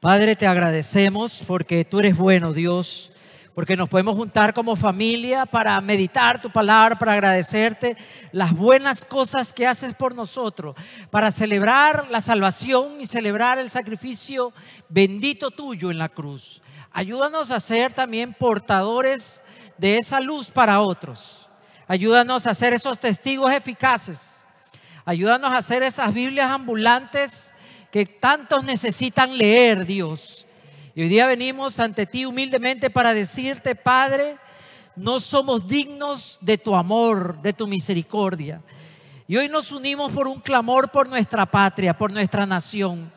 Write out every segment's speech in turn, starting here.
Padre, te agradecemos porque tú eres bueno, Dios, porque nos podemos juntar como familia para meditar tu palabra, para agradecerte las buenas cosas que haces por nosotros, para celebrar la salvación y celebrar el sacrificio bendito tuyo en la cruz. Ayúdanos a ser también portadores de esa luz para otros. Ayúdanos a ser esos testigos eficaces. Ayúdanos a ser esas Biblias ambulantes que tantos necesitan leer, Dios. Y hoy día venimos ante ti humildemente para decirte, Padre, no somos dignos de tu amor, de tu misericordia. Y hoy nos unimos por un clamor por nuestra patria, por nuestra nación.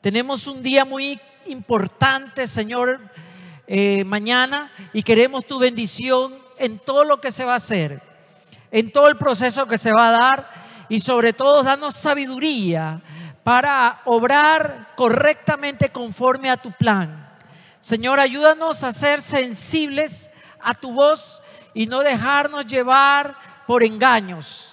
Tenemos un día muy importante, Señor, eh, mañana y queremos tu bendición en todo lo que se va a hacer, en todo el proceso que se va a dar y sobre todo danos sabiduría para obrar correctamente conforme a tu plan. Señor, ayúdanos a ser sensibles a tu voz y no dejarnos llevar por engaños.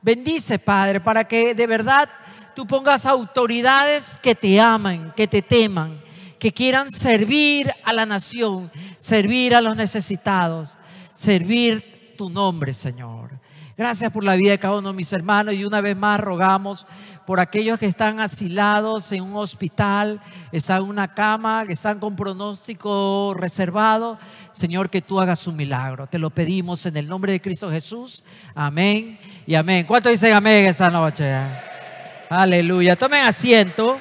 Bendice, Padre, para que de verdad tú pongas autoridades que te aman, que te teman, que quieran servir a la nación, servir a los necesitados, servir tu nombre, Señor. Gracias por la vida de cada uno de mis hermanos y una vez más rogamos por aquellos que están asilados en un hospital, están en una cama, que están con pronóstico reservado. Señor, que tú hagas un milagro. Te lo pedimos en el nombre de Cristo Jesús. Amén y amén. ¿Cuánto dicen amén esa noche? Aleluya. Tomen asiento.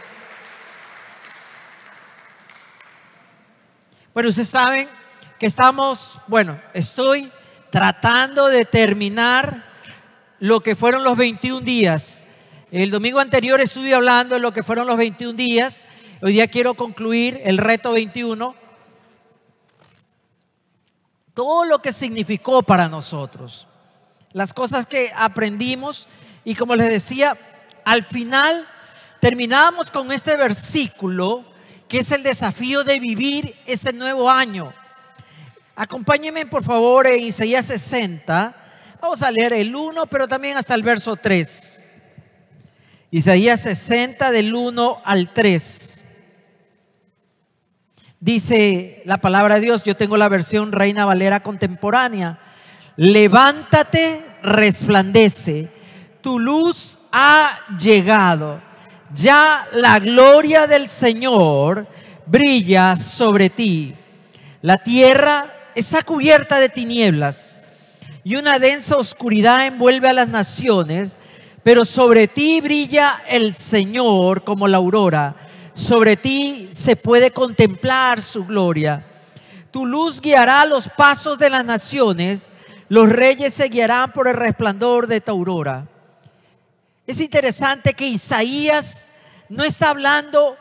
Bueno, ustedes saben que estamos, bueno, estoy tratando de terminar lo que fueron los 21 días el domingo anterior estuve hablando de lo que fueron los 21 días. Hoy día quiero concluir el reto 21. Todo lo que significó para nosotros. Las cosas que aprendimos. Y como les decía, al final terminamos con este versículo que es el desafío de vivir este nuevo año. Acompáñenme por favor en Isaías 60. Vamos a leer el 1, pero también hasta el verso 3. Isaías 60 del 1 al 3. Dice la palabra de Dios, yo tengo la versión Reina Valera contemporánea. Levántate, resplandece, tu luz ha llegado. Ya la gloria del Señor brilla sobre ti. La tierra está cubierta de tinieblas y una densa oscuridad envuelve a las naciones pero sobre ti brilla el Señor como la aurora. Sobre ti se puede contemplar su gloria. Tu luz guiará los pasos de las naciones. Los reyes se guiarán por el resplandor de tu aurora. Es interesante que Isaías no está hablando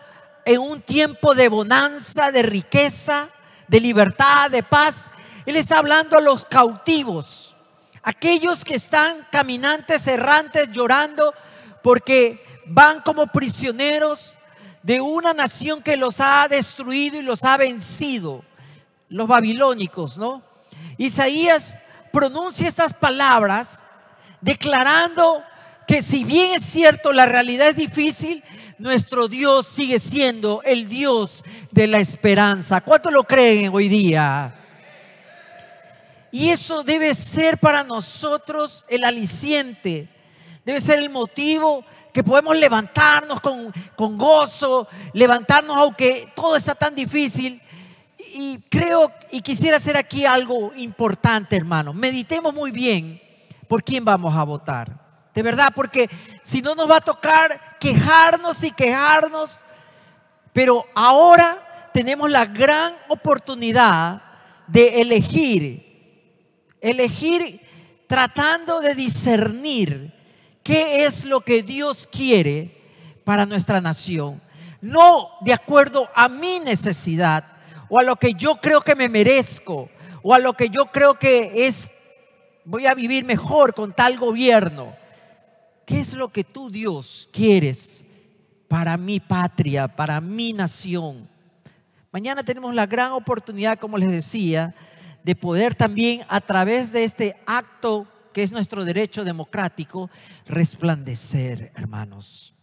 en un tiempo de bonanza, de riqueza, de libertad, de paz. Él está hablando a los cautivos aquellos que están caminantes errantes llorando porque van como prisioneros de una nación que los ha destruido y los ha vencido, los babilónicos, ¿no? Isaías pronuncia estas palabras declarando que si bien es cierto la realidad es difícil, nuestro Dios sigue siendo el Dios de la esperanza. ¿Cuántos lo creen hoy día? Y eso debe ser para nosotros el aliciente, debe ser el motivo que podemos levantarnos con, con gozo, levantarnos aunque todo está tan difícil. Y creo y quisiera hacer aquí algo importante, hermano. Meditemos muy bien por quién vamos a votar. De verdad, porque si no nos va a tocar quejarnos y quejarnos, pero ahora tenemos la gran oportunidad de elegir elegir tratando de discernir qué es lo que Dios quiere para nuestra nación. No de acuerdo a mi necesidad o a lo que yo creo que me merezco o a lo que yo creo que es, voy a vivir mejor con tal gobierno. ¿Qué es lo que tú, Dios, quieres para mi patria, para mi nación? Mañana tenemos la gran oportunidad, como les decía, de poder también a través de este acto que es nuestro derecho democrático, resplandecer, hermanos.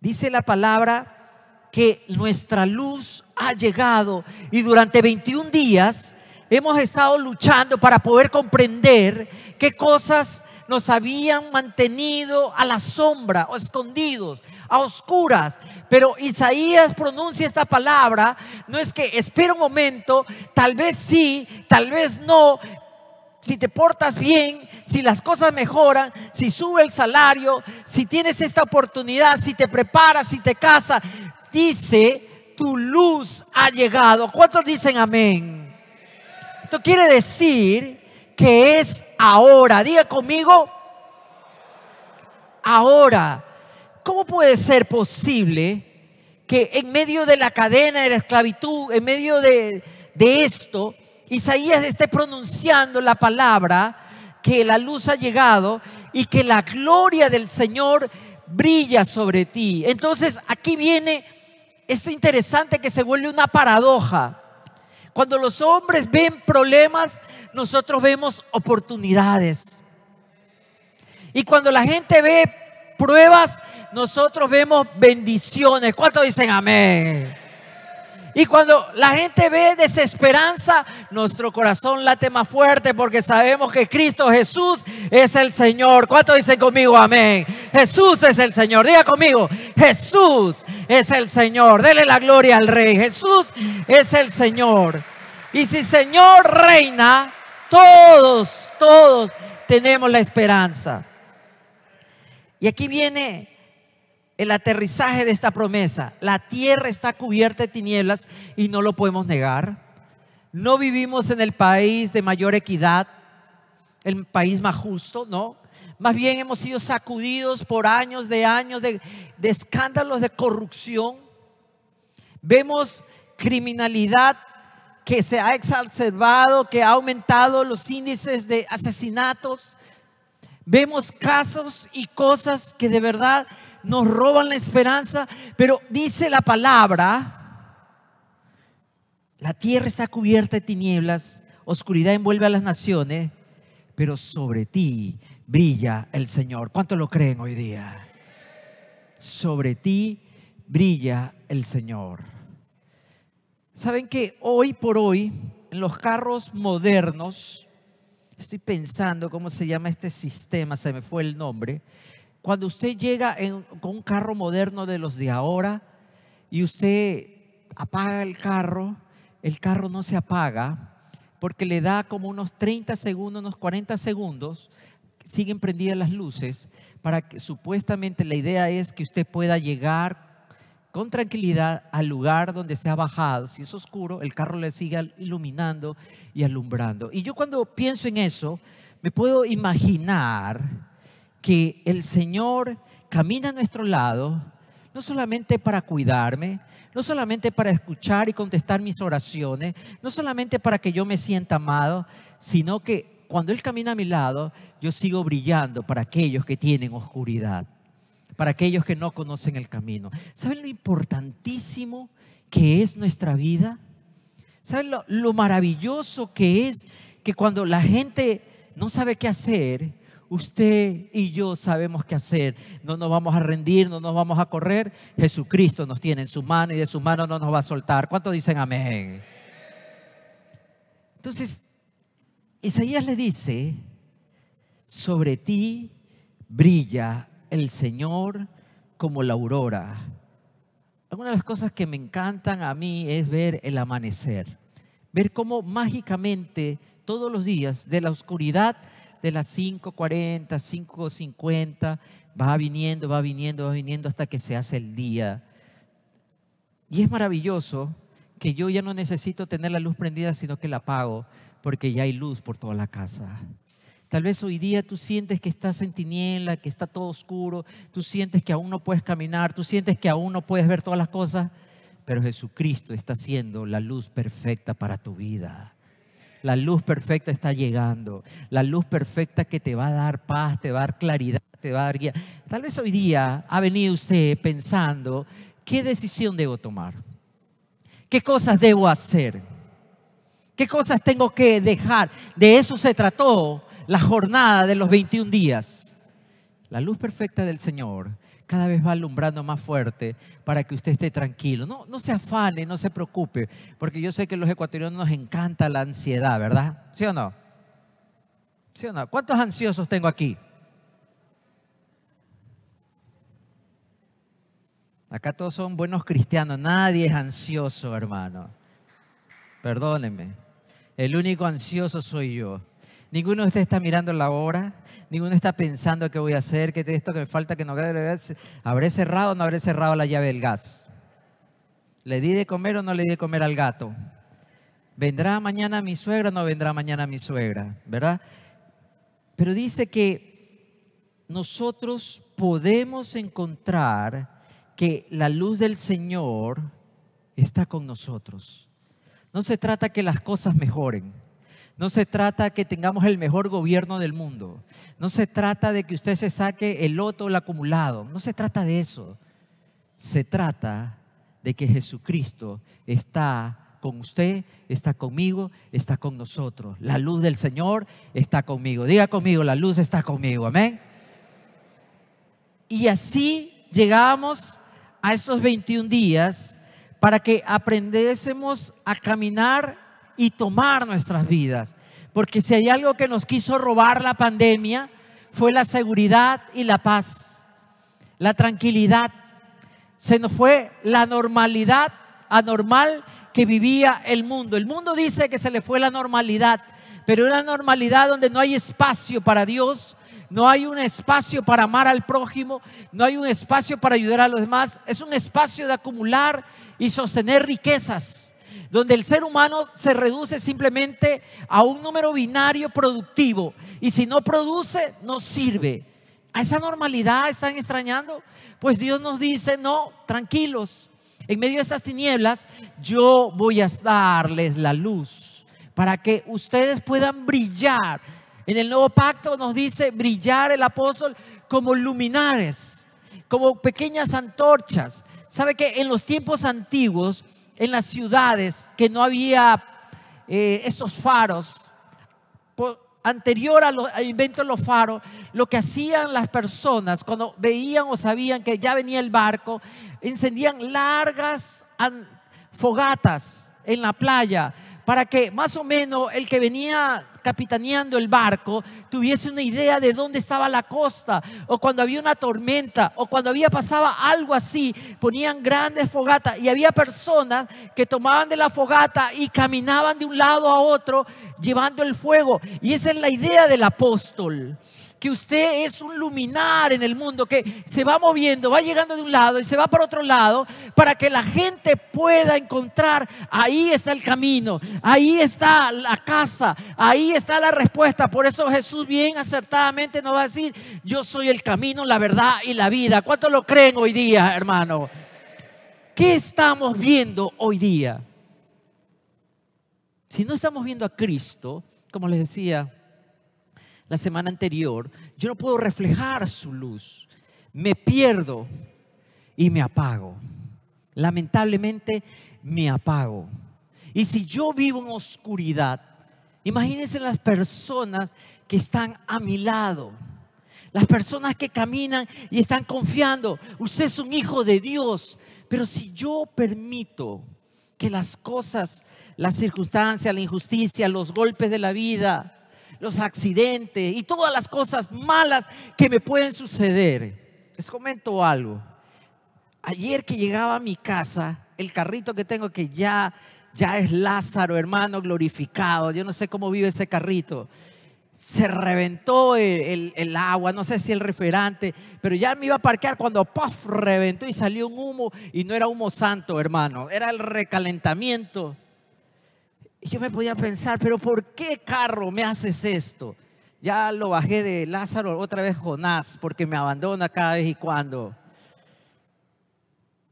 Dice la palabra que nuestra luz ha llegado y durante 21 días hemos estado luchando para poder comprender qué cosas nos habían mantenido a la sombra o escondidos, a oscuras. Pero Isaías pronuncia esta palabra, no es que espera un momento, tal vez sí, tal vez no, si te portas bien, si las cosas mejoran, si sube el salario, si tienes esta oportunidad, si te preparas, si te casas, dice, tu luz ha llegado. ¿Cuántos dicen amén? Esto quiere decir que es ahora. Diga conmigo, ahora. ¿Cómo puede ser posible que en medio de la cadena de la esclavitud, en medio de, de esto, Isaías esté pronunciando la palabra que la luz ha llegado y que la gloria del Señor brilla sobre ti. Entonces aquí viene esto interesante que se vuelve una paradoja. Cuando los hombres ven problemas, nosotros vemos oportunidades. Y cuando la gente ve pruebas, nosotros vemos bendiciones. ¿Cuántos dicen amén? Y cuando la gente ve desesperanza, nuestro corazón late más fuerte porque sabemos que Cristo Jesús es el Señor. ¿Cuántos dicen conmigo amén? Jesús es el Señor. Diga conmigo, Jesús es el Señor. Dele la gloria al Rey. Jesús es el Señor. Y si Señor reina, todos, todos tenemos la esperanza. Y aquí viene el aterrizaje de esta promesa. La tierra está cubierta de tinieblas y no lo podemos negar. No vivimos en el país de mayor equidad, el país más justo, ¿no? Más bien hemos sido sacudidos por años de años de, de escándalos de corrupción. Vemos criminalidad que se ha exacerbado, que ha aumentado los índices de asesinatos. Vemos casos y cosas que de verdad nos roban la esperanza, pero dice la palabra, la tierra está cubierta de tinieblas, oscuridad envuelve a las naciones, pero sobre ti brilla el Señor. ¿Cuánto lo creen hoy día? Sobre ti brilla el Señor. ¿Saben que hoy por hoy, en los carros modernos, estoy pensando cómo se llama este sistema, se me fue el nombre, cuando usted llega con un carro moderno de los de ahora y usted apaga el carro, el carro no se apaga porque le da como unos 30 segundos, unos 40 segundos, siguen prendidas las luces para que supuestamente la idea es que usted pueda llegar con tranquilidad al lugar donde se ha bajado. Si es oscuro, el carro le sigue iluminando y alumbrando. Y yo cuando pienso en eso, me puedo imaginar que el Señor camina a nuestro lado, no solamente para cuidarme, no solamente para escuchar y contestar mis oraciones, no solamente para que yo me sienta amado, sino que cuando Él camina a mi lado, yo sigo brillando para aquellos que tienen oscuridad, para aquellos que no conocen el camino. ¿Saben lo importantísimo que es nuestra vida? ¿Saben lo, lo maravilloso que es que cuando la gente no sabe qué hacer, usted y yo sabemos qué hacer. No nos vamos a rendir, no nos vamos a correr. Jesucristo nos tiene en su mano y de su mano no nos va a soltar. ¿Cuántos dicen amén? Entonces, Isaías le dice, sobre ti brilla el Señor como la aurora. Una de las cosas que me encantan a mí es ver el amanecer, ver cómo mágicamente todos los días de la oscuridad de las 5.40, 5.50, va viniendo, va viniendo, va viniendo hasta que se hace el día. Y es maravilloso que yo ya no necesito tener la luz prendida, sino que la apago, porque ya hay luz por toda la casa. Tal vez hoy día tú sientes que estás en tiniebla, que está todo oscuro, tú sientes que aún no puedes caminar, tú sientes que aún no puedes ver todas las cosas, pero Jesucristo está siendo la luz perfecta para tu vida. La luz perfecta está llegando. La luz perfecta que te va a dar paz, te va a dar claridad, te va a dar guía. Tal vez hoy día ha venido usted pensando, ¿qué decisión debo tomar? ¿Qué cosas debo hacer? ¿Qué cosas tengo que dejar? De eso se trató la jornada de los 21 días. La luz perfecta del Señor cada vez va alumbrando más fuerte para que usted esté tranquilo. No, no se afane, no se preocupe, porque yo sé que los ecuatorianos nos encanta la ansiedad, ¿verdad? ¿Sí o no? ¿Sí o no? ¿Cuántos ansiosos tengo aquí? Acá todos son buenos cristianos, nadie es ansioso, hermano. Perdónenme. El único ansioso soy yo. Ninguno de ustedes está mirando la hora, ninguno está pensando qué voy a hacer, qué esto que me falta, que no habré cerrado o no habré cerrado la llave del gas. ¿Le di de comer o no le di de comer al gato? ¿Vendrá mañana mi suegra o no vendrá mañana mi suegra? ¿Verdad? Pero dice que nosotros podemos encontrar que la luz del Señor está con nosotros. No se trata que las cosas mejoren. No se trata que tengamos el mejor gobierno del mundo. No se trata de que usted se saque el loto el acumulado. No se trata de eso. Se trata de que Jesucristo está con usted, está conmigo, está con nosotros. La luz del Señor está conmigo. Diga conmigo, la luz está conmigo. Amén. Y así llegamos a esos 21 días para que aprendésemos a caminar y tomar nuestras vidas. Porque si hay algo que nos quiso robar la pandemia, fue la seguridad y la paz, la tranquilidad. Se nos fue la normalidad anormal que vivía el mundo. El mundo dice que se le fue la normalidad, pero una normalidad donde no hay espacio para Dios, no hay un espacio para amar al prójimo, no hay un espacio para ayudar a los demás, es un espacio de acumular y sostener riquezas donde el ser humano se reduce simplemente a un número binario productivo y si no produce, no sirve. ¿A esa normalidad están extrañando? Pues Dios nos dice, no, tranquilos, en medio de estas tinieblas yo voy a darles la luz para que ustedes puedan brillar. En el nuevo pacto nos dice brillar el apóstol como luminares, como pequeñas antorchas. ¿Sabe que en los tiempos antiguos en las ciudades que no había eh, esos faros. anterior al invento de los faros, lo que hacían las personas cuando veían o sabían que ya venía el barco, encendían largas fogatas en la playa para que más o menos el que venía capitaneando el barco tuviese una idea de dónde estaba la costa, o cuando había una tormenta, o cuando había pasaba algo así, ponían grandes fogatas y había personas que tomaban de la fogata y caminaban de un lado a otro llevando el fuego. Y esa es la idea del apóstol que usted es un luminar en el mundo, que se va moviendo, va llegando de un lado y se va para otro lado, para que la gente pueda encontrar, ahí está el camino, ahí está la casa, ahí está la respuesta. Por eso Jesús bien acertadamente nos va a decir, yo soy el camino, la verdad y la vida. ¿Cuántos lo creen hoy día, hermano? ¿Qué estamos viendo hoy día? Si no estamos viendo a Cristo, como les decía, la semana anterior, yo no puedo reflejar su luz. Me pierdo y me apago. Lamentablemente me apago. Y si yo vivo en oscuridad, imagínense las personas que están a mi lado. Las personas que caminan y están confiando. Usted es un hijo de Dios. Pero si yo permito que las cosas, las circunstancias, la injusticia, los golpes de la vida, los accidentes y todas las cosas malas que me pueden suceder. Les comento algo. Ayer que llegaba a mi casa, el carrito que tengo que ya, ya es Lázaro, hermano glorificado. Yo no sé cómo vive ese carrito. Se reventó el, agua, no sé si el referente, pero ya me iba a parquear cuando puff, reventó y salió un humo y no era humo santo, hermano, era el recalentamiento y yo me podía pensar, pero ¿por qué carro me haces esto? Ya lo bajé de Lázaro, otra vez Jonás, porque me abandona cada vez y cuando.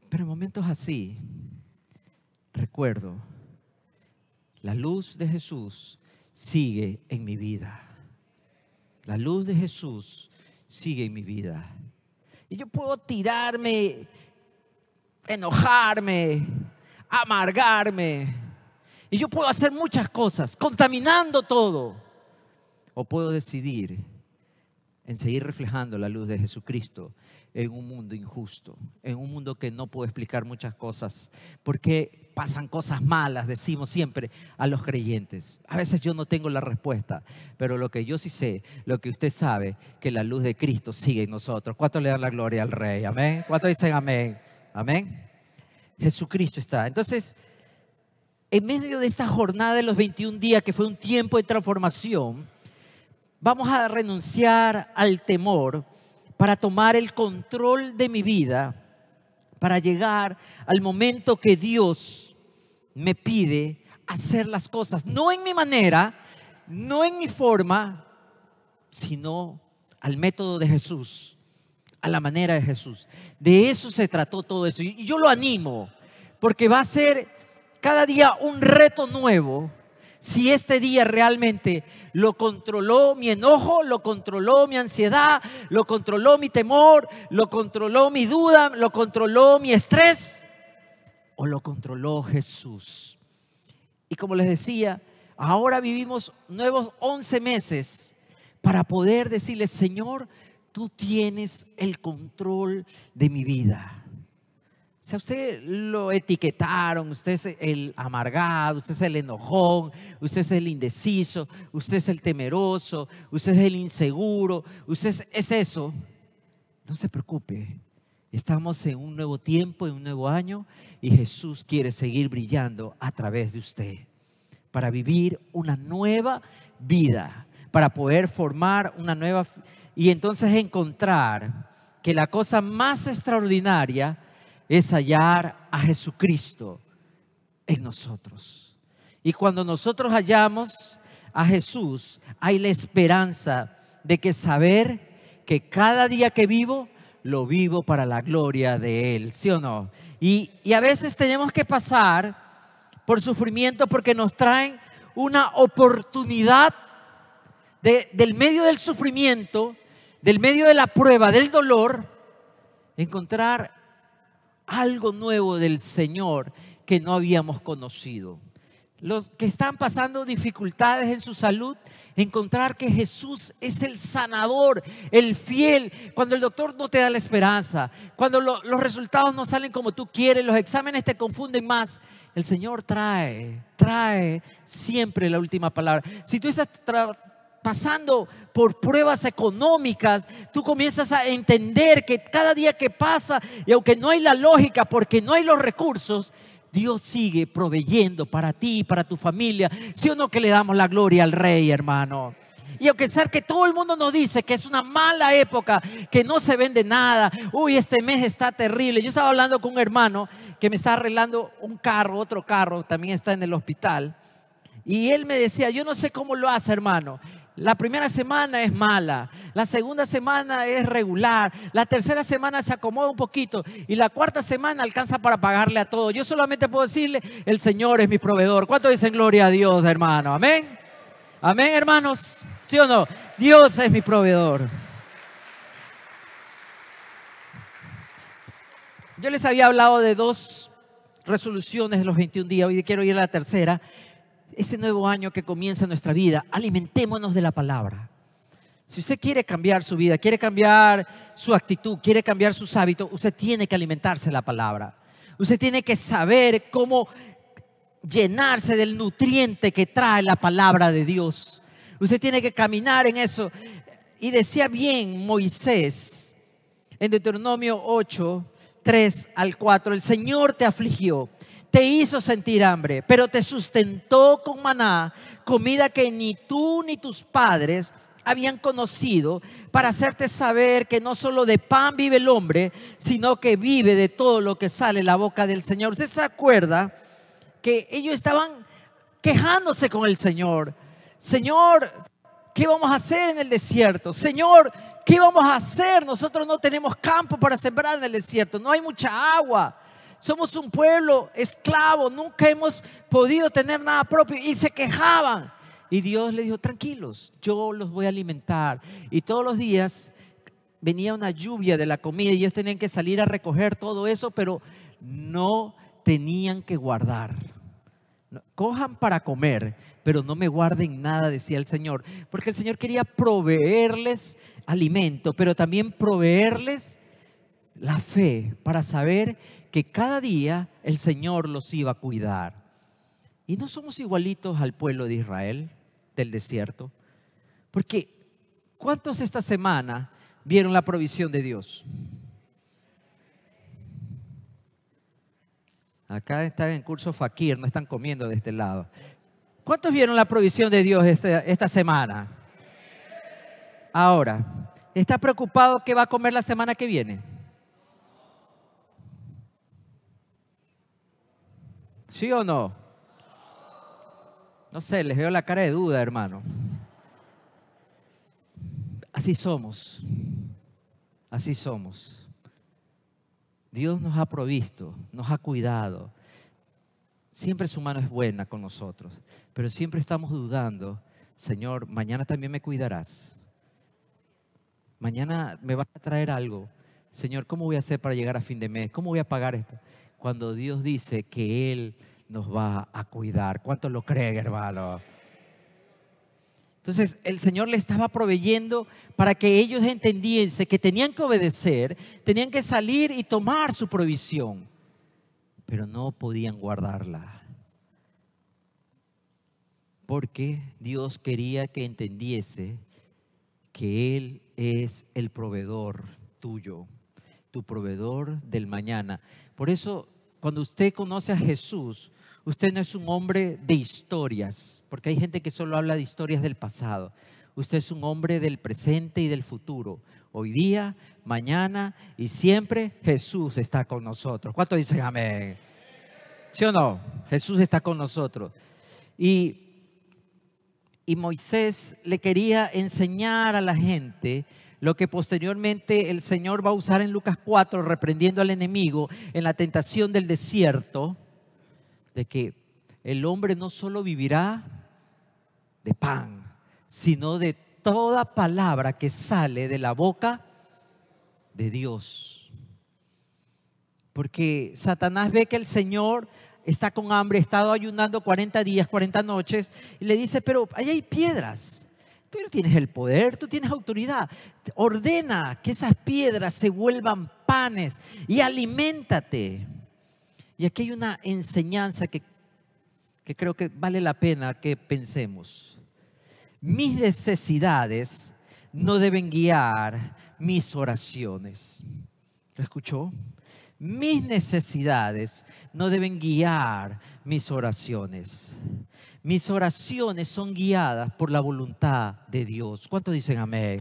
Pero en momentos así, recuerdo, la luz de Jesús sigue en mi vida. La luz de Jesús sigue en mi vida. Y yo puedo tirarme, enojarme, amargarme, y yo puedo hacer muchas cosas, contaminando todo. O puedo decidir en seguir reflejando la luz de Jesucristo en un mundo injusto, en un mundo que no puedo explicar muchas cosas, porque pasan cosas malas, decimos siempre a los creyentes. A veces yo no tengo la respuesta, pero lo que yo sí sé, lo que usted sabe, que la luz de Cristo sigue en nosotros. ¿Cuánto le dan la gloria al Rey? Amén. ¿Cuánto dicen amén? Amén. Jesucristo está. Entonces, en medio de esta jornada de los 21 días, que fue un tiempo de transformación, vamos a renunciar al temor para tomar el control de mi vida, para llegar al momento que Dios me pide hacer las cosas, no en mi manera, no en mi forma, sino al método de Jesús, a la manera de Jesús. De eso se trató todo eso. Y yo lo animo, porque va a ser cada día un reto nuevo si este día realmente lo controló mi enojo, lo controló mi ansiedad, lo controló mi temor, lo controló mi duda, lo controló mi estrés o lo controló Jesús. Y como les decía, ahora vivimos nuevos 11 meses para poder decirle, Señor, tú tienes el control de mi vida. Si usted lo etiquetaron, usted es el amargado, usted es el enojón, usted es el indeciso, usted es el temeroso, usted es el inseguro, usted es, eso, no se preocupe. Estamos en un nuevo tiempo, en un nuevo año y Jesús quiere seguir brillando a través de usted para vivir una nueva vida, para poder formar una nueva y entonces encontrar que la cosa más extraordinaria es hallar a Jesucristo en nosotros. Y cuando nosotros hallamos a Jesús, hay la esperanza de que saber que cada día que vivo, lo vivo para la gloria de Él, ¿sí o no? Y, a veces tenemos que pasar por sufrimiento porque nos traen una oportunidad del medio del sufrimiento, del medio de la prueba, del dolor, encontrar algo nuevo del Señor que no habíamos conocido. Los que están pasando dificultades en su salud, encontrar que Jesús es el sanador, el fiel, cuando el doctor no te da la esperanza, cuando los resultados no salen como tú quieres, los exámenes te confunden más, el Señor trae, trae siempre la última palabra. Si tú estás pasando por pruebas económicas, tú comienzas a entender que cada día que pasa, y aunque no hay la lógica, porque no hay los recursos, Dios sigue proveyendo para ti para tu familia. Si o no que le damos la gloria al Rey, hermano? Y aunque sea que todo el mundo nos dice que es una mala época, que no se vende nada, uy, este mes está terrible. Yo estaba hablando con un hermano que me está arreglando un carro, otro carro, también está en el hospital. Y él me decía, yo no sé cómo lo hace, hermano. La primera semana es mala, la segunda semana es regular, la tercera semana se acomoda un poquito y la cuarta semana alcanza para pagarle a todo. Yo solamente puedo decirle, el Señor es mi proveedor. ¿Cuánto dicen gloria a Dios, hermano? Amén. Amén, hermanos. ¿Sí o no? Dios es mi proveedor. Yo les había hablado de dos resoluciones de los 21 días, hoy quiero ir a la tercera este nuevo año que comienza nuestra vida, alimentémonos de la palabra. Si usted quiere cambiar su vida, quiere cambiar su actitud, quiere cambiar sus hábitos, usted tiene que alimentarse de la palabra. Usted tiene que saber cómo llenarse del nutriente que trae la palabra de Dios. Usted tiene que caminar en eso. Y decía bien Moisés en Deuteronomio 8, 3 al 4, el Señor te afligió te hizo sentir hambre, pero te sustentó con maná, comida que ni tú ni tus padres habían conocido, para hacerte saber que no solo de pan vive el hombre, sino que vive de todo lo que sale la boca del Señor. ¿Usted se acuerda que ellos estaban quejándose con el Señor? Señor, ¿qué vamos a hacer en el desierto? Señor, ¿qué vamos a hacer? Nosotros no tenemos campo para sembrar en el desierto, no hay mucha agua. Somos un pueblo esclavo, nunca hemos podido tener nada propio. Y se quejaban. Y Dios le dijo, tranquilos, yo los voy a alimentar. Y todos los días venía una lluvia de la comida y ellos tenían que salir a recoger todo eso, pero no tenían que guardar. Cojan para comer, pero no me guarden nada, decía el Señor. Porque el Señor quería proveerles alimento, pero también proveerles la fe para saber que cada día el Señor los iba a cuidar. Y no somos igualitos al pueblo de Israel del desierto, porque ¿cuántos esta semana vieron la provisión de Dios? Acá están en curso Fakir, no están comiendo de este lado. ¿Cuántos vieron la provisión de Dios esta, esta semana? Ahora, ¿está preocupado qué va a comer la semana que viene? ¿Sí o no? No sé, les veo la cara de duda, hermano. Así somos. Así somos. Dios nos ha provisto, nos ha cuidado. Siempre su mano es buena con nosotros, pero siempre estamos dudando, Señor, mañana también me cuidarás. Mañana me vas a traer algo. Señor, ¿cómo voy a hacer para llegar a fin de mes? ¿Cómo voy a pagar esto? Cuando Dios dice que Él nos va a cuidar. ¿Cuántos lo creen, hermano? Entonces el Señor le estaba proveyendo para que ellos entendiesen que tenían que obedecer, tenían que salir y tomar su provisión, pero no podían guardarla. Porque Dios quería que entendiese que Él es el proveedor tuyo, tu proveedor del mañana. Por eso, cuando usted conoce a Jesús, Usted no es un hombre de historias, porque hay gente que solo habla de historias del pasado. Usted es un hombre del presente y del futuro. Hoy día, mañana y siempre Jesús está con nosotros. ¿Cuánto dicen amén? ¿Sí o no? Jesús está con nosotros. Y, y Moisés le quería enseñar a la gente lo que posteriormente el Señor va a usar en Lucas 4, reprendiendo al enemigo en la tentación del desierto de que el hombre no solo vivirá de pan, sino de toda palabra que sale de la boca de Dios. Porque Satanás ve que el Señor está con hambre, ha estado ayunando 40 días, 40 noches, y le dice, pero ahí hay piedras. Tú tienes el poder, tú tienes autoridad. Ordena que esas piedras se vuelvan panes y aliméntate. Y aquí hay una enseñanza que, que creo que vale la pena que pensemos. Mis necesidades no deben guiar mis oraciones. ¿Lo escuchó? Mis necesidades no deben guiar mis oraciones. Mis oraciones son guiadas por la voluntad de Dios. ¿Cuántos dicen amén?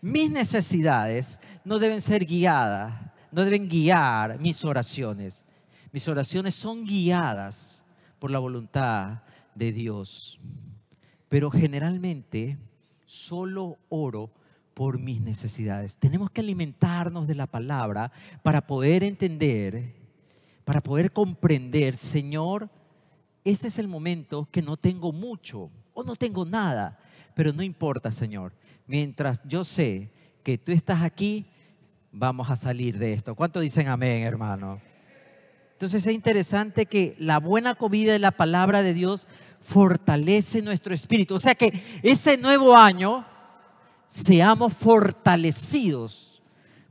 Mis necesidades no deben ser guiadas, no deben guiar mis oraciones. Mis oraciones son guiadas por la voluntad de Dios. Pero generalmente solo oro por mis necesidades. Tenemos que alimentarnos de la palabra para poder entender, para poder comprender, Señor, este es el momento que no tengo mucho o no tengo nada, pero no importa, Señor. Mientras yo sé que tú estás aquí, vamos a salir de esto. ¿Cuánto dicen amén, hermano? Entonces es interesante que la buena comida de la palabra de Dios fortalece nuestro espíritu. O sea que ese nuevo año seamos fortalecidos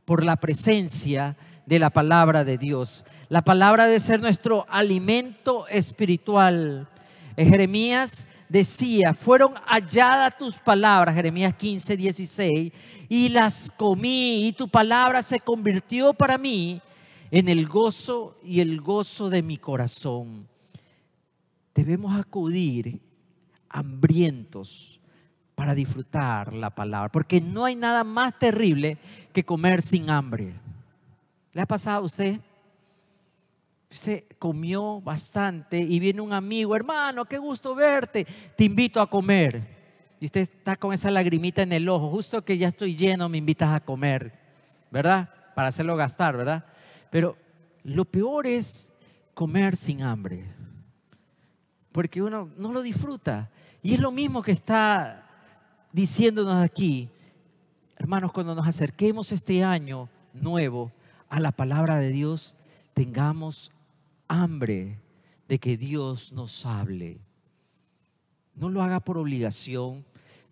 por la presencia de la palabra de Dios. La palabra debe ser nuestro alimento espiritual. Jeremías decía, fueron halladas tus palabras, Jeremías 15, 16, y las comí y tu palabra se convirtió para mí en el gozo y el gozo de mi corazón. Debemos acudir hambrientos para disfrutar la palabra, porque no hay nada más terrible que comer sin hambre. ¿Le ha pasado a usted? Usted comió bastante y viene un amigo, hermano, qué gusto verte, te invito a comer. Y usted está con esa lagrimita en el ojo, justo que ya estoy lleno, me invitas a comer, ¿verdad? Para hacerlo gastar, ¿verdad? Pero lo peor es comer sin hambre, porque uno no lo disfruta. Y es lo mismo que está diciéndonos aquí, hermanos, cuando nos acerquemos este año nuevo a la palabra de Dios, tengamos hambre de que Dios nos hable. No lo haga por obligación,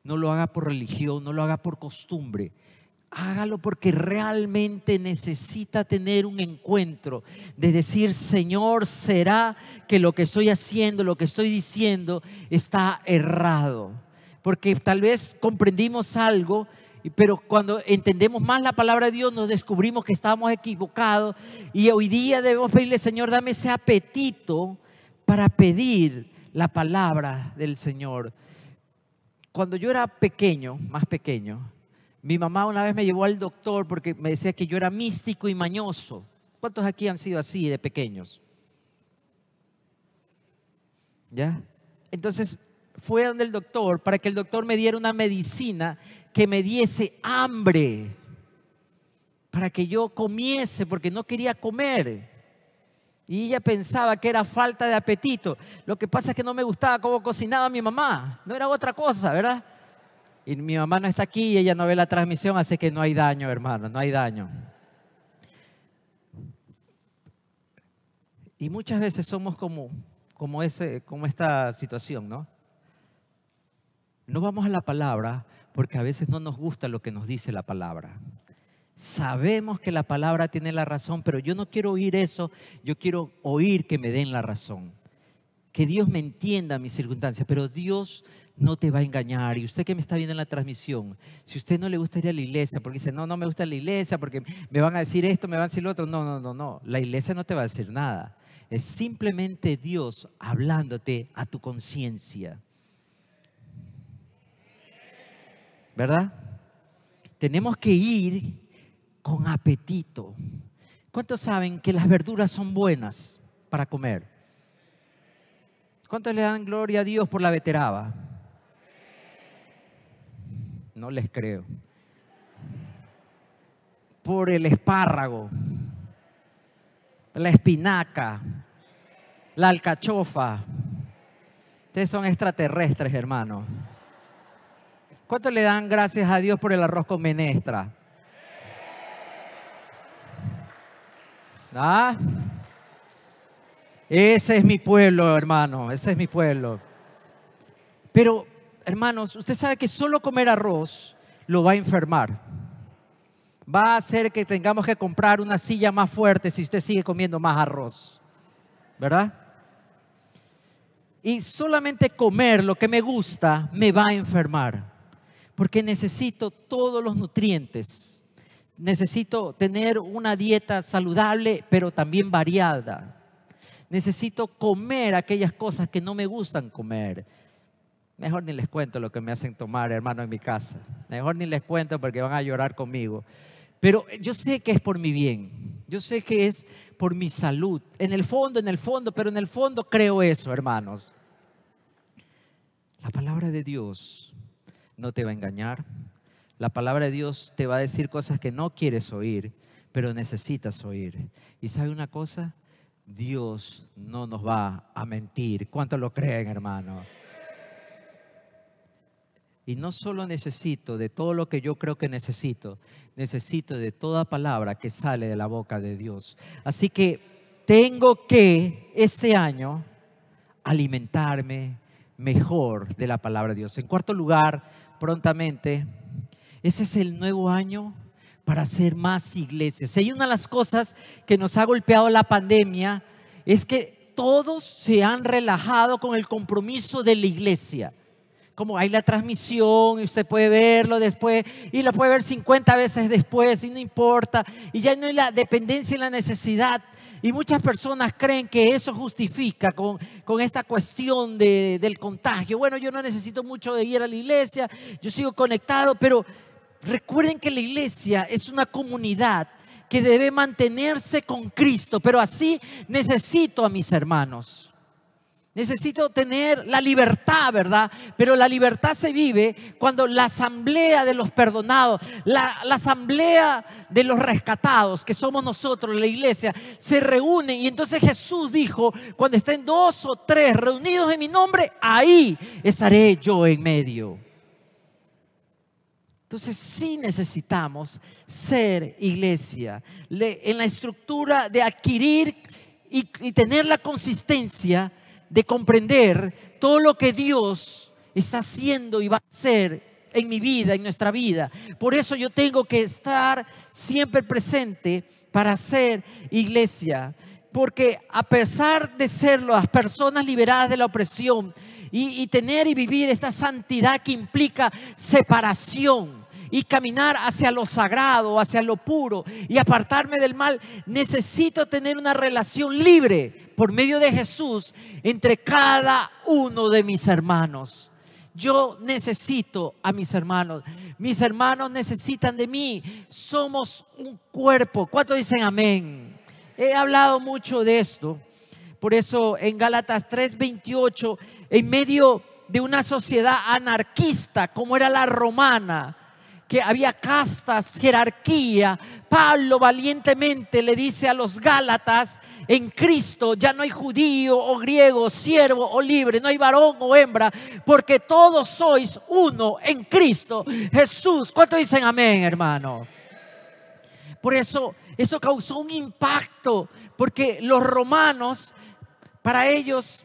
no lo haga por religión, no lo haga por costumbre. Hágalo porque realmente necesita tener un encuentro de decir, Señor, ¿será que lo que estoy haciendo, lo que estoy diciendo está errado? Porque tal vez comprendimos algo, pero cuando entendemos más la palabra de Dios nos descubrimos que estábamos equivocados y hoy día debemos pedirle, Señor, dame ese apetito para pedir la palabra del Señor. Cuando yo era pequeño, más pequeño, mi mamá una vez me llevó al doctor porque me decía que yo era místico y mañoso. ¿Cuántos aquí han sido así de pequeños? ¿Ya? Entonces fue donde el doctor para que el doctor me diera una medicina que me diese hambre, para que yo comiese porque no quería comer. Y ella pensaba que era falta de apetito. Lo que pasa es que no me gustaba cómo cocinaba mi mamá. No era otra cosa, ¿verdad? Y mi mamá no está aquí y ella no ve la transmisión, así que no hay daño, hermano, no hay daño. Y muchas veces somos como, como, ese, como esta situación, ¿no? No vamos a la palabra porque a veces no nos gusta lo que nos dice la palabra. Sabemos que la palabra tiene la razón, pero yo no quiero oír eso, yo quiero oír que me den la razón. Que Dios me entienda mis circunstancias, pero Dios no te va a engañar. Y usted que me está viendo en la transmisión, si usted no le gusta ir a la iglesia, porque dice, no, no me gusta la iglesia, porque me van a decir esto, me van a decir lo otro, no, no, no, no, la iglesia no te va a decir nada. Es simplemente Dios hablándote a tu conciencia. ¿Verdad? Tenemos que ir con apetito. ¿Cuántos saben que las verduras son buenas para comer? ¿Cuántos le dan gloria a Dios por la veteraba? No les creo. Por el espárrago, la espinaca, la alcachofa. Ustedes son extraterrestres, hermanos. ¿Cuánto le dan gracias a Dios por el arroz con menestra? ¿Ah? Ese es mi pueblo, hermano, ese es mi pueblo. Pero hermanos, usted sabe que solo comer arroz lo va a enfermar. Va a hacer que tengamos que comprar una silla más fuerte si usted sigue comiendo más arroz. ¿Verdad? Y solamente comer lo que me gusta me va a enfermar. Porque necesito todos los nutrientes. Necesito tener una dieta saludable, pero también variada. Necesito comer aquellas cosas que no me gustan comer Mejor ni les cuento lo que me hacen tomar, hermano, en mi casa. Mejor ni les cuento porque van a llorar conmigo. Pero yo sé que es por mi bien. Yo sé que es por mi salud. En el fondo, en el fondo, pero en el fondo creo eso, hermanos. La palabra de Dios no te va a engañar. La palabra de Dios te va a decir cosas que no quieres oír, pero necesitas oír. ¿Y sabe una cosa? Dios no nos va a mentir. ¿Cuánto lo creen, hermano? Y no solo necesito de todo lo que yo creo que necesito, necesito de toda palabra que sale de la boca de Dios. Así que tengo que este año alimentarme mejor de la palabra de Dios. En cuarto lugar, prontamente, ese es el nuevo año para hacer más iglesias. Y una de las cosas que nos ha golpeado la pandemia es que todos se han relajado con el compromiso de la iglesia como hay la transmisión y usted puede verlo después y lo puede ver 50 veces después y no importa. Y ya no hay la dependencia y la necesidad. Y muchas personas creen que eso justifica con, con esta cuestión de, del contagio. Bueno, yo no necesito mucho de ir a la iglesia, yo sigo conectado, pero recuerden que la iglesia es una comunidad que debe mantenerse con Cristo, pero así necesito a mis hermanos. Necesito tener la libertad, ¿verdad? Pero la libertad se vive cuando la asamblea de los perdonados, la, asamblea de los rescatados, que somos nosotros, la iglesia, se reúne. Y entonces Jesús dijo, cuando estén dos o tres reunidos en mi nombre, ahí estaré yo en medio. Entonces sí necesitamos ser iglesia. en la estructura de adquirir y, y tener la consistencia de comprender todo lo que Dios está haciendo y va a hacer en mi vida, en nuestra vida. Por eso yo tengo que estar siempre presente para ser iglesia. Porque a pesar de ser las personas liberadas de la opresión y, y tener y vivir esta santidad que implica separación, y caminar hacia lo sagrado, hacia lo puro y apartarme del mal, necesito tener una relación libre por medio de Jesús entre cada uno de mis hermanos. Yo necesito a mis hermanos. Mis hermanos necesitan de mí. Somos un cuerpo. ¿Cuántos dicen amén? He hablado mucho de esto. Por eso en Gálatas 3:28, en medio de una sociedad anarquista como era la romana, que había castas, jerarquía, Pablo valientemente le dice a los Gálatas en Cristo ya no hay judío o griego, siervo o libre, no hay varón o hembra, porque todos sois uno en Cristo Jesús. ¿Cuánto dicen amén, hermano? Por eso, eso causó un impacto, porque los romanos, para ellos,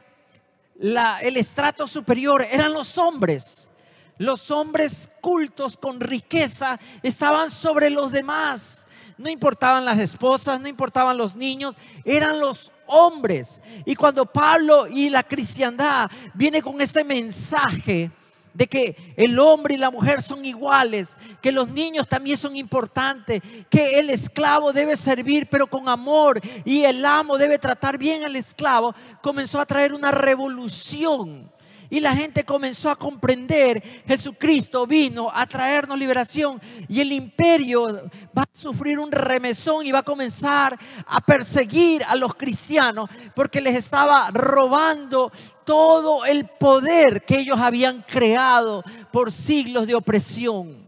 el estrato superior eran los hombres. Los hombres cultos con riqueza estaban sobre los demás no importaban las esposas, no importaban los niños, eran los hombres. Y cuando Pablo y la cristiandad viene con este mensaje de que el hombre y la mujer son iguales, que los niños también son importantes, que el esclavo debe servir pero con amor y el amo debe tratar bien al esclavo, comenzó a traer una revolución y la gente comenzó a comprender, Jesucristo vino a traernos liberación y el imperio va a sufrir un remesón y va a comenzar a perseguir a los cristianos porque les estaba robando todo el poder que ellos habían creado por siglos de opresión.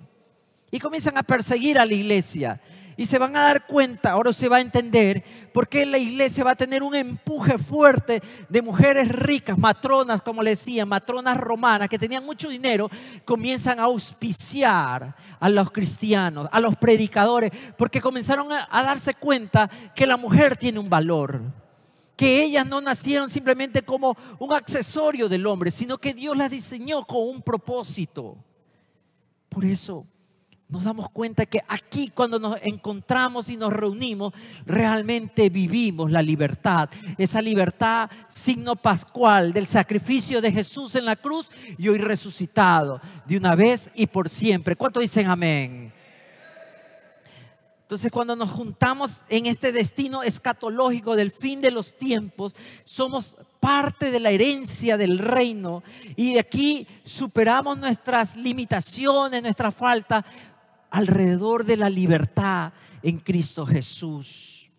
Y comienzan a perseguir a la iglesia y se van a dar cuenta, ahora se va a entender por qué la iglesia va a tener un empuje fuerte de mujeres ricas, matronas, como le decían, matronas romanas que tenían mucho dinero, comienzan a auspiciar a los cristianos, a los predicadores, porque comenzaron a darse cuenta que la mujer tiene un valor que ellas no nacieron simplemente como un accesorio del hombre, sino que Dios las diseñó con un propósito. Por eso nos damos cuenta que aquí cuando nos encontramos y nos reunimos, realmente vivimos la libertad. Esa libertad, signo pascual del sacrificio de Jesús en la cruz y hoy resucitado de una vez y por siempre. ¿Cuánto dicen amén? Entonces cuando nos juntamos en este destino escatológico del fin de los tiempos, somos parte de la herencia del reino y de aquí superamos nuestras limitaciones, nuestra falta alrededor de la libertad en Cristo Jesús.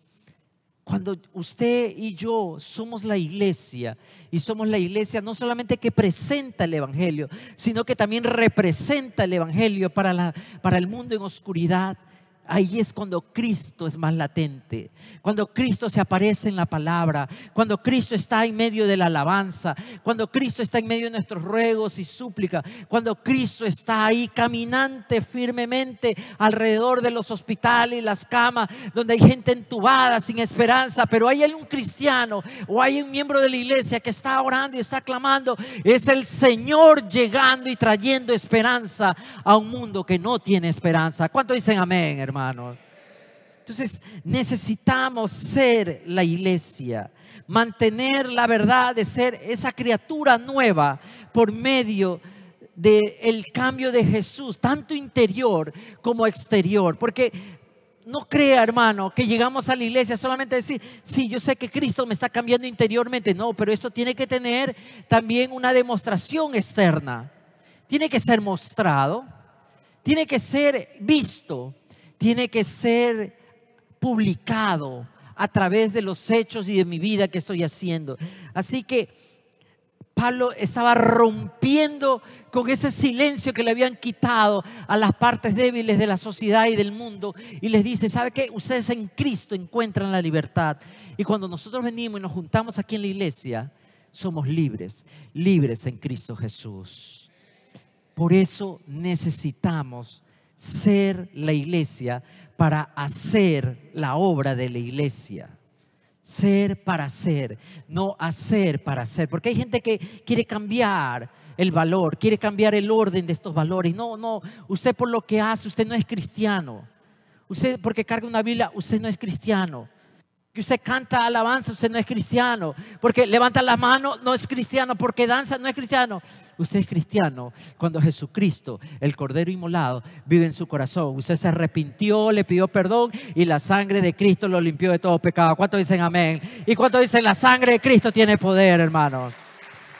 Cuando usted y yo somos la iglesia y somos la iglesia no solamente que presenta el Evangelio, sino que también representa el Evangelio para, la, para el mundo en oscuridad, Ahí es cuando Cristo es más latente, cuando Cristo se aparece en la palabra, cuando Cristo está en medio de la alabanza, cuando Cristo está en medio de nuestros ruegos y súplicas, cuando Cristo está ahí caminante firmemente alrededor de los hospitales y las camas, donde hay gente entubada sin esperanza, pero hay un cristiano o hay un miembro de la iglesia que está orando y está clamando, es el Señor llegando y trayendo esperanza a un mundo que no tiene esperanza. ¿Cuánto dicen amén, hermano? Entonces necesitamos ser la iglesia, mantener la verdad de ser esa criatura nueva por medio del cambio de Jesús, tanto interior como exterior. Porque no crea, hermano, que llegamos a la iglesia solamente a decir, sí, yo sé que Cristo me está cambiando interiormente. No, pero eso tiene que tener también una demostración externa. Tiene que ser mostrado, tiene que ser visto tiene que ser publicado a través de los hechos y de mi vida que estoy haciendo. Así que Pablo estaba rompiendo con ese silencio que le habían quitado a las partes débiles de la sociedad y del mundo y les dice, ¿sabe qué? Ustedes en Cristo encuentran la libertad. Y cuando nosotros venimos y nos juntamos aquí en la iglesia, somos libres, libres en Cristo Jesús. Por eso necesitamos ser la iglesia para hacer la obra de la iglesia. Ser para ser, no hacer para hacer. Porque hay gente que quiere cambiar el valor, quiere cambiar el orden de estos valores. No, no, usted por lo que hace, usted no es cristiano. Usted porque carga una Biblia, usted no es cristiano usted canta alabanza, usted no es cristiano. Porque levanta la mano, no es cristiano. Porque danza, no es cristiano. Usted es cristiano cuando Jesucristo, el Cordero Inmolado, vive en su corazón. Usted se arrepintió, le pidió perdón y la sangre de Cristo lo limpió de todo pecado. ¿Cuántos dicen amén? ¿Y cuántos dicen la sangre de Cristo tiene poder, hermano?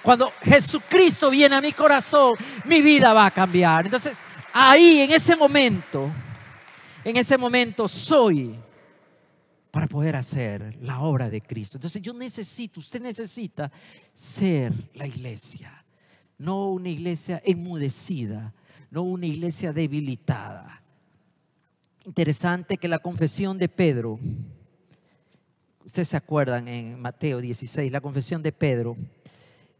Cuando Jesucristo viene a mi corazón, mi vida va a cambiar. Entonces, ahí, en ese momento, en ese momento soy para poder hacer la obra de Cristo. Entonces yo necesito, usted necesita ser la iglesia, no una iglesia enmudecida, no una iglesia debilitada. Interesante que la confesión de Pedro, ustedes se acuerdan en Mateo 16, la confesión de Pedro,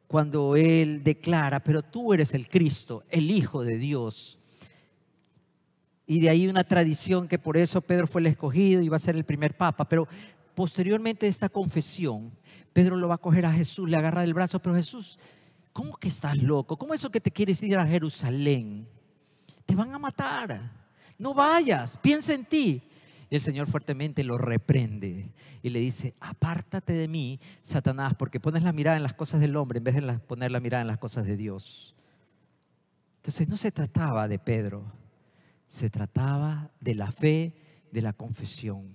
cuando él declara, pero tú eres el Cristo, el Hijo de Dios, y de ahí una tradición que por eso Pedro fue el escogido y va a ser el primer papa. Pero posteriormente esta confesión, Pedro lo va a coger a Jesús, le agarra del brazo, pero Jesús, ¿cómo que estás loco? ¿Cómo eso que te quieres ir a Jerusalén? Te van a matar. No vayas, piensa en ti. Y el Señor fuertemente lo reprende y le dice, apártate de mí, Satanás, porque pones la mirada en las cosas del hombre en vez de poner la mirada en las cosas de Dios. Entonces no se trataba de Pedro, se trataba de la fe, de la confesión.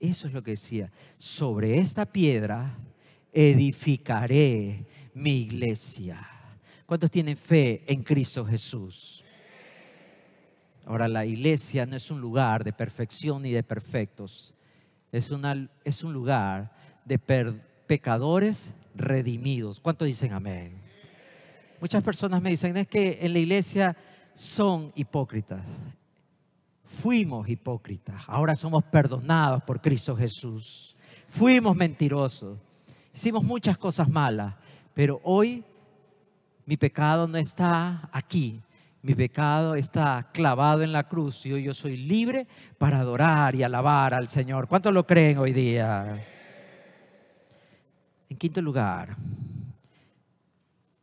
Eso es lo que decía. Sobre esta piedra edificaré mi iglesia. ¿Cuántos tienen fe en Cristo Jesús? Ahora, la iglesia no es un lugar de perfección ni de perfectos. Es, es un lugar de pecadores redimidos. ¿Cuántos dicen amén? Muchas personas me dicen, es que en la iglesia son hipócritas. Fuimos hipócritas, ahora somos perdonados por Cristo Jesús. Fuimos mentirosos, hicimos muchas cosas malas, pero hoy mi pecado no está aquí, mi pecado está clavado en la cruz y hoy yo soy libre para adorar y alabar al Señor. ¿Cuántos lo creen hoy día? En quinto lugar,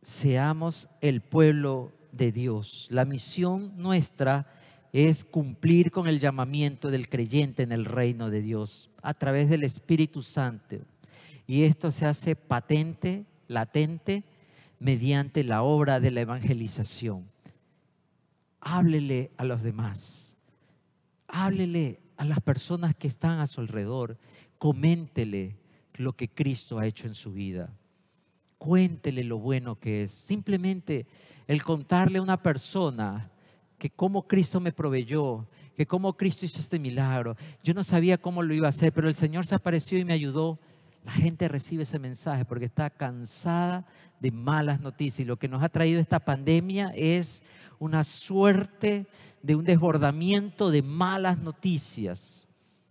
seamos el pueblo de Dios. La misión nuestra es cumplir con el llamamiento del creyente en el reino de Dios a través del Espíritu Santo. Y esto se hace patente, latente, mediante la obra de la evangelización. Háblele a los demás. Háblele a las personas que están a su alrededor. Coméntele lo que Cristo ha hecho en su vida. Cuéntele lo bueno que es. Simplemente el contarle a una persona que cómo Cristo me proveyó, que cómo Cristo hizo este milagro. Yo no sabía cómo lo iba a hacer, pero el Señor se apareció y me ayudó. La gente recibe ese mensaje porque está cansada de malas noticias. Y lo que nos ha traído esta pandemia es una suerte de un desbordamiento de malas noticias.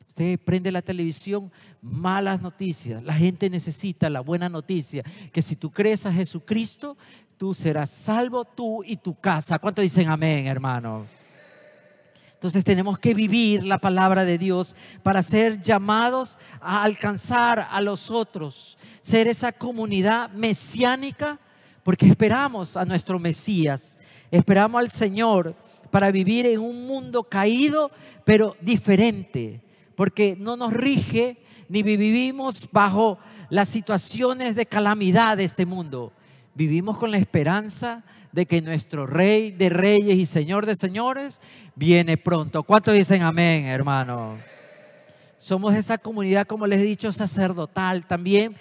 Usted prende la televisión, malas noticias. La gente necesita la buena noticia, que si tú crees a Jesucristo, tú serás salvo tú y tu casa. ¿Cuánto dicen amén, hermano? Entonces tenemos que vivir la palabra de Dios para ser llamados a alcanzar a los otros, ser esa comunidad mesiánica, porque esperamos a nuestro Mesías, esperamos al Señor para vivir en un mundo caído, pero diferente, porque no nos rige ni vivimos bajo las situaciones de calamidad de este mundo vivimos con la esperanza de que nuestro Rey de Reyes y Señor de Señores viene pronto. ¿Cuántos dicen amén, hermano? Somos esa comunidad, como les he dicho, sacerdotal también,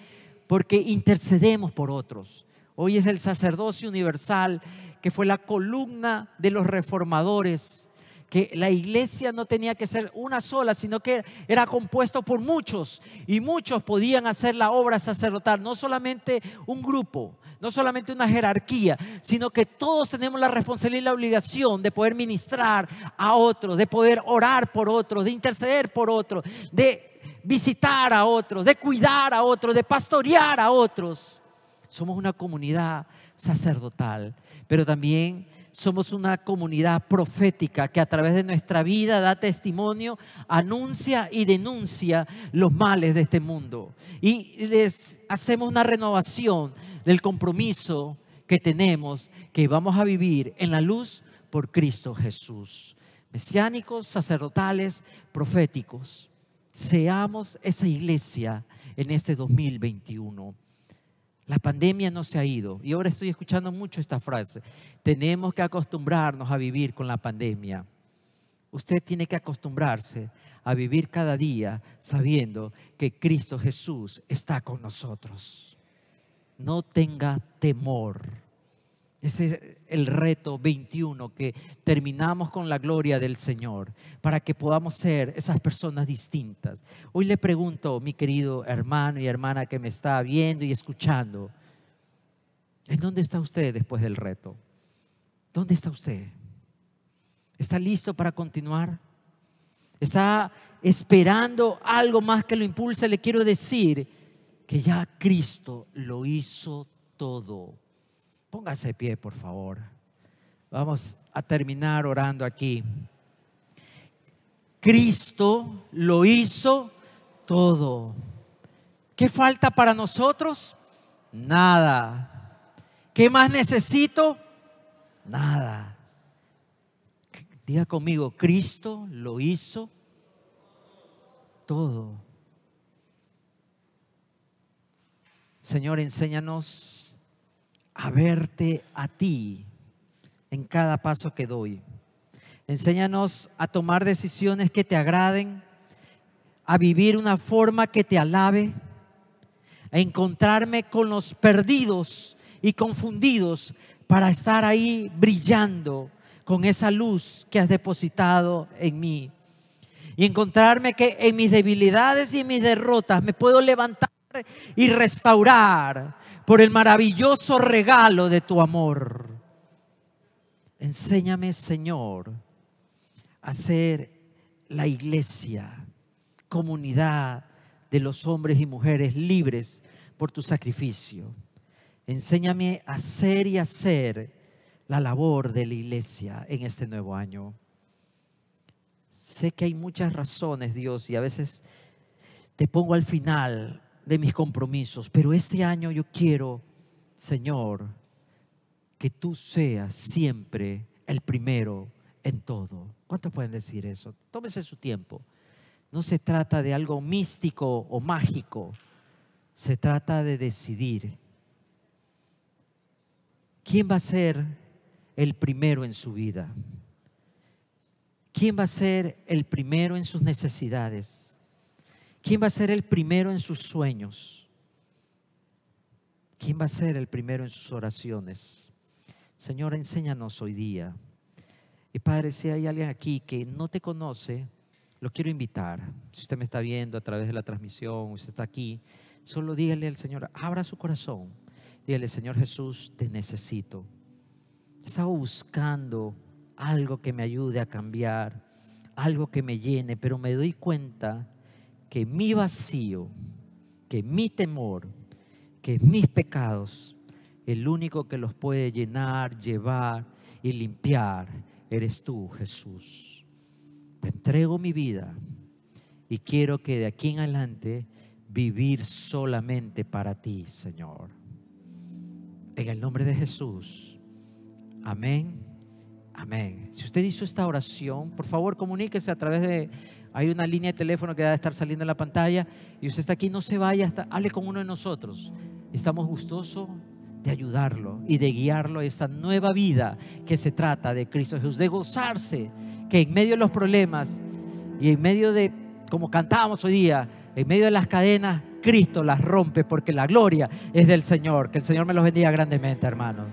porque intercedemos por otros. Hoy es el sacerdocio universal, que fue la columna de los reformadores que la iglesia no tenía que ser una sola, sino que era compuesto por muchos y muchos podían hacer la obra sacerdotal, no solamente un grupo, no solamente una jerarquía, sino que todos tenemos la responsabilidad y la obligación de poder ministrar a otros, de poder orar por otros, de interceder por otros, de visitar a otros, de cuidar a otros, de pastorear a otros. Somos una comunidad sacerdotal, pero también somos una comunidad profética que a través de nuestra vida da testimonio, anuncia y denuncia los males de este mundo. Y les hacemos una renovación del compromiso que tenemos, que vamos a vivir en la luz por Cristo Jesús. Mesiánicos, sacerdotales, proféticos. Seamos esa iglesia en este 2021. La pandemia no se ha ido. Y ahora estoy escuchando mucho esta frase. Tenemos que acostumbrarnos a vivir con la pandemia. Usted tiene que acostumbrarse a vivir cada día sabiendo que Cristo Jesús está con nosotros. No tenga temor. Ese es el reto 21 que terminamos con la gloria del Señor para que podamos ser esas personas distintas. Hoy le pregunto, mi querido hermano y hermana que me está viendo y escuchando, ¿en dónde está usted después del reto? ¿Dónde está usted? ¿Está listo para continuar? ¿Está esperando algo más que lo impulse? Le quiero decir que ya Cristo lo hizo todo Póngase de pie, por favor. Vamos a terminar orando aquí. Cristo lo hizo todo. ¿Qué falta para nosotros? Nada. ¿Qué más necesito? Nada. Diga conmigo, Cristo lo hizo todo. Señor, enséñanos a verte a ti en cada paso que doy. Enséñanos a tomar decisiones que te agraden, a vivir una forma que te alabe, a encontrarme con los perdidos y confundidos para estar ahí brillando con esa luz que has depositado en mí. Y encontrarme que en mis debilidades y en mis derrotas me puedo levantar y restaurar por el maravilloso regalo de tu amor. Enséñame, Señor, a ser la iglesia, comunidad de los hombres y mujeres libres por tu sacrificio. Enséñame a ser y hacer la labor de la iglesia en este nuevo año. Sé que hay muchas razones, Dios, y a veces te pongo al final de mis compromisos, pero este año yo quiero, Señor, que tú seas siempre el primero en todo. ¿Cuántos pueden decir eso? Tómese su tiempo. No se trata de algo místico o mágico, se trata de decidir quién va a ser el primero en su vida. ¿Quién va a ser el primero en sus necesidades? ¿Quién va a ser el primero en sus sueños? ¿Quién va a ser el primero en sus oraciones? Señor, enséñanos hoy día. Y Padre, si hay alguien aquí que no te conoce, lo quiero invitar. Si usted me está viendo a través de la transmisión, usted está aquí, solo dígale al Señor, abra su corazón. Dígale, Señor Jesús, te necesito. Estaba buscando algo que me ayude a cambiar, algo que me llene, pero me doy cuenta que mi vacío, que mi temor, que mis pecados, el único que los puede llenar, llevar y limpiar, eres tú, Jesús. Te entrego mi vida y quiero que de aquí en adelante vivir solamente para ti, Señor. En el nombre de Jesús. Amén. Amén. Si usted hizo esta oración, por favor comuníquese a través de hay una línea de teléfono que debe estar saliendo en la pantalla y usted está aquí, no se vaya, hasta, hable con uno de nosotros. Estamos gustosos de ayudarlo y de guiarlo a esta nueva vida que se trata de Cristo Jesús, de gozarse que en medio de los problemas y en medio de, como cantábamos hoy día, en medio de las cadenas, Cristo las rompe porque la gloria es del Señor. Que el Señor me los bendiga grandemente, hermanos.